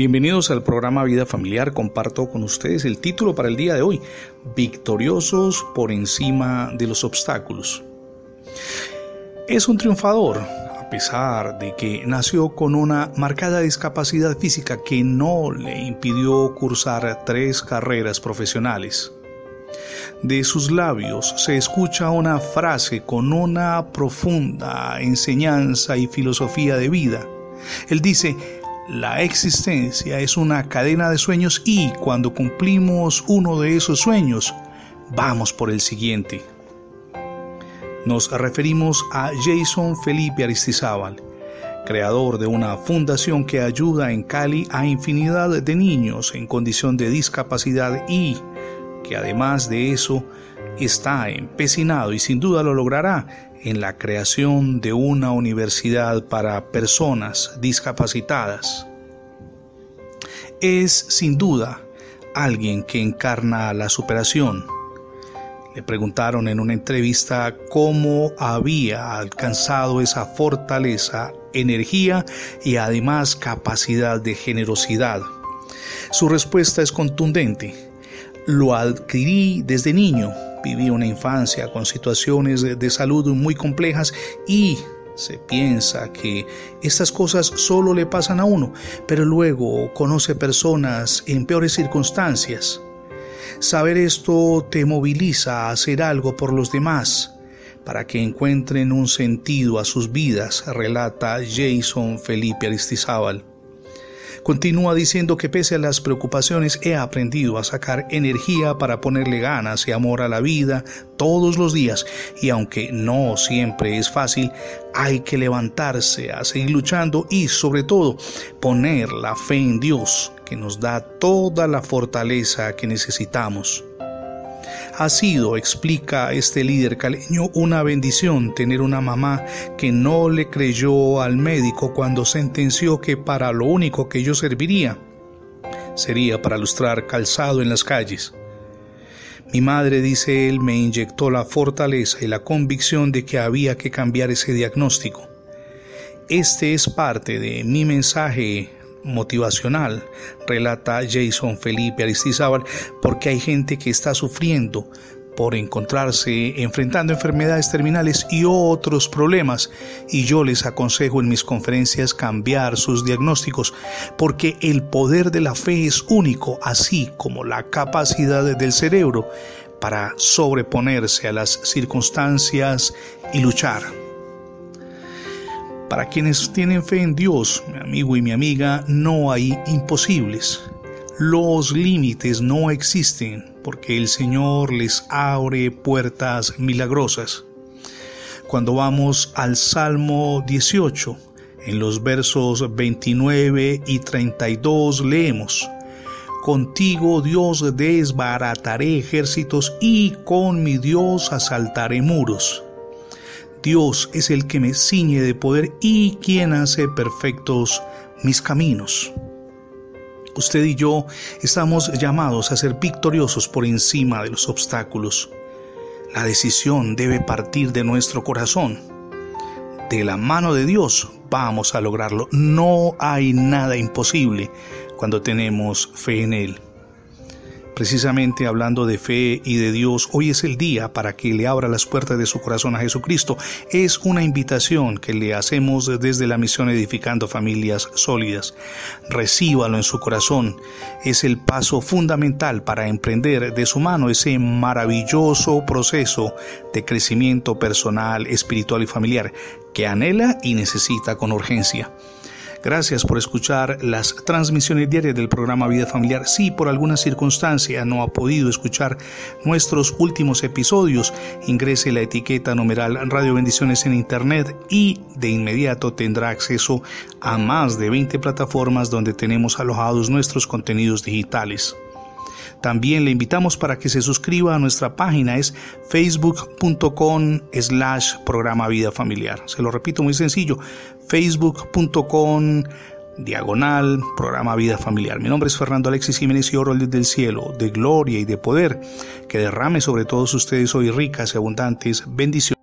Bienvenidos al programa Vida Familiar. Comparto con ustedes el título para el día de hoy, Victoriosos por encima de los obstáculos. Es un triunfador, a pesar de que nació con una marcada discapacidad física que no le impidió cursar tres carreras profesionales. De sus labios se escucha una frase con una profunda enseñanza y filosofía de vida. Él dice, la existencia es una cadena de sueños y cuando cumplimos uno de esos sueños, vamos por el siguiente. Nos referimos a Jason Felipe Aristizábal, creador de una fundación que ayuda en Cali a infinidad de niños en condición de discapacidad y que además de eso está empecinado y sin duda lo logrará en la creación de una universidad para personas discapacitadas. Es sin duda alguien que encarna la superación. Le preguntaron en una entrevista cómo había alcanzado esa fortaleza, energía y además capacidad de generosidad. Su respuesta es contundente. Lo adquirí desde niño Viví una infancia con situaciones de salud muy complejas y se piensa que estas cosas solo le pasan a uno, pero luego conoce personas en peores circunstancias. Saber esto te moviliza a hacer algo por los demás para que encuentren un sentido a sus vidas, relata Jason Felipe Aristizábal. Continúa diciendo que pese a las preocupaciones he aprendido a sacar energía para ponerle ganas y amor a la vida todos los días y aunque no siempre es fácil, hay que levantarse a seguir luchando y sobre todo poner la fe en Dios que nos da toda la fortaleza que necesitamos. Ha sido, explica este líder caleño, una bendición tener una mamá que no le creyó al médico cuando sentenció que para lo único que yo serviría sería para lustrar calzado en las calles. Mi madre, dice él, me inyectó la fortaleza y la convicción de que había que cambiar ese diagnóstico. Este es parte de mi mensaje motivacional, relata Jason Felipe Aristizábal, porque hay gente que está sufriendo por encontrarse enfrentando enfermedades terminales y otros problemas y yo les aconsejo en mis conferencias cambiar sus diagnósticos porque el poder de la fe es único así como la capacidad del cerebro para sobreponerse a las circunstancias y luchar. Para quienes tienen fe en Dios, mi amigo y mi amiga, no hay imposibles. Los límites no existen porque el Señor les abre puertas milagrosas. Cuando vamos al Salmo 18, en los versos 29 y 32 leemos, Contigo Dios desbarataré ejércitos y con mi Dios asaltaré muros. Dios es el que me ciñe de poder y quien hace perfectos mis caminos. Usted y yo estamos llamados a ser victoriosos por encima de los obstáculos. La decisión debe partir de nuestro corazón. De la mano de Dios vamos a lograrlo. No hay nada imposible cuando tenemos fe en Él precisamente hablando de fe y de Dios, hoy es el día para que le abra las puertas de su corazón a Jesucristo. Es una invitación que le hacemos desde la misión Edificando Familias Sólidas. Recíbalo en su corazón. Es el paso fundamental para emprender de su mano ese maravilloso proceso de crecimiento personal, espiritual y familiar que anhela y necesita con urgencia. Gracias por escuchar las transmisiones diarias del programa Vida Familiar. Si por alguna circunstancia no ha podido escuchar nuestros últimos episodios, ingrese la etiqueta numeral Radio Bendiciones en Internet y de inmediato tendrá acceso a más de 20 plataformas donde tenemos alojados nuestros contenidos digitales. También le invitamos para que se suscriba a nuestra página, es facebook.com slash programa vida familiar. Se lo repito muy sencillo, facebook.com diagonal programa vida familiar. Mi nombre es Fernando Alexis Jiménez y oro desde el cielo, de gloria y de poder, que derrame sobre todos ustedes hoy ricas y abundantes bendiciones.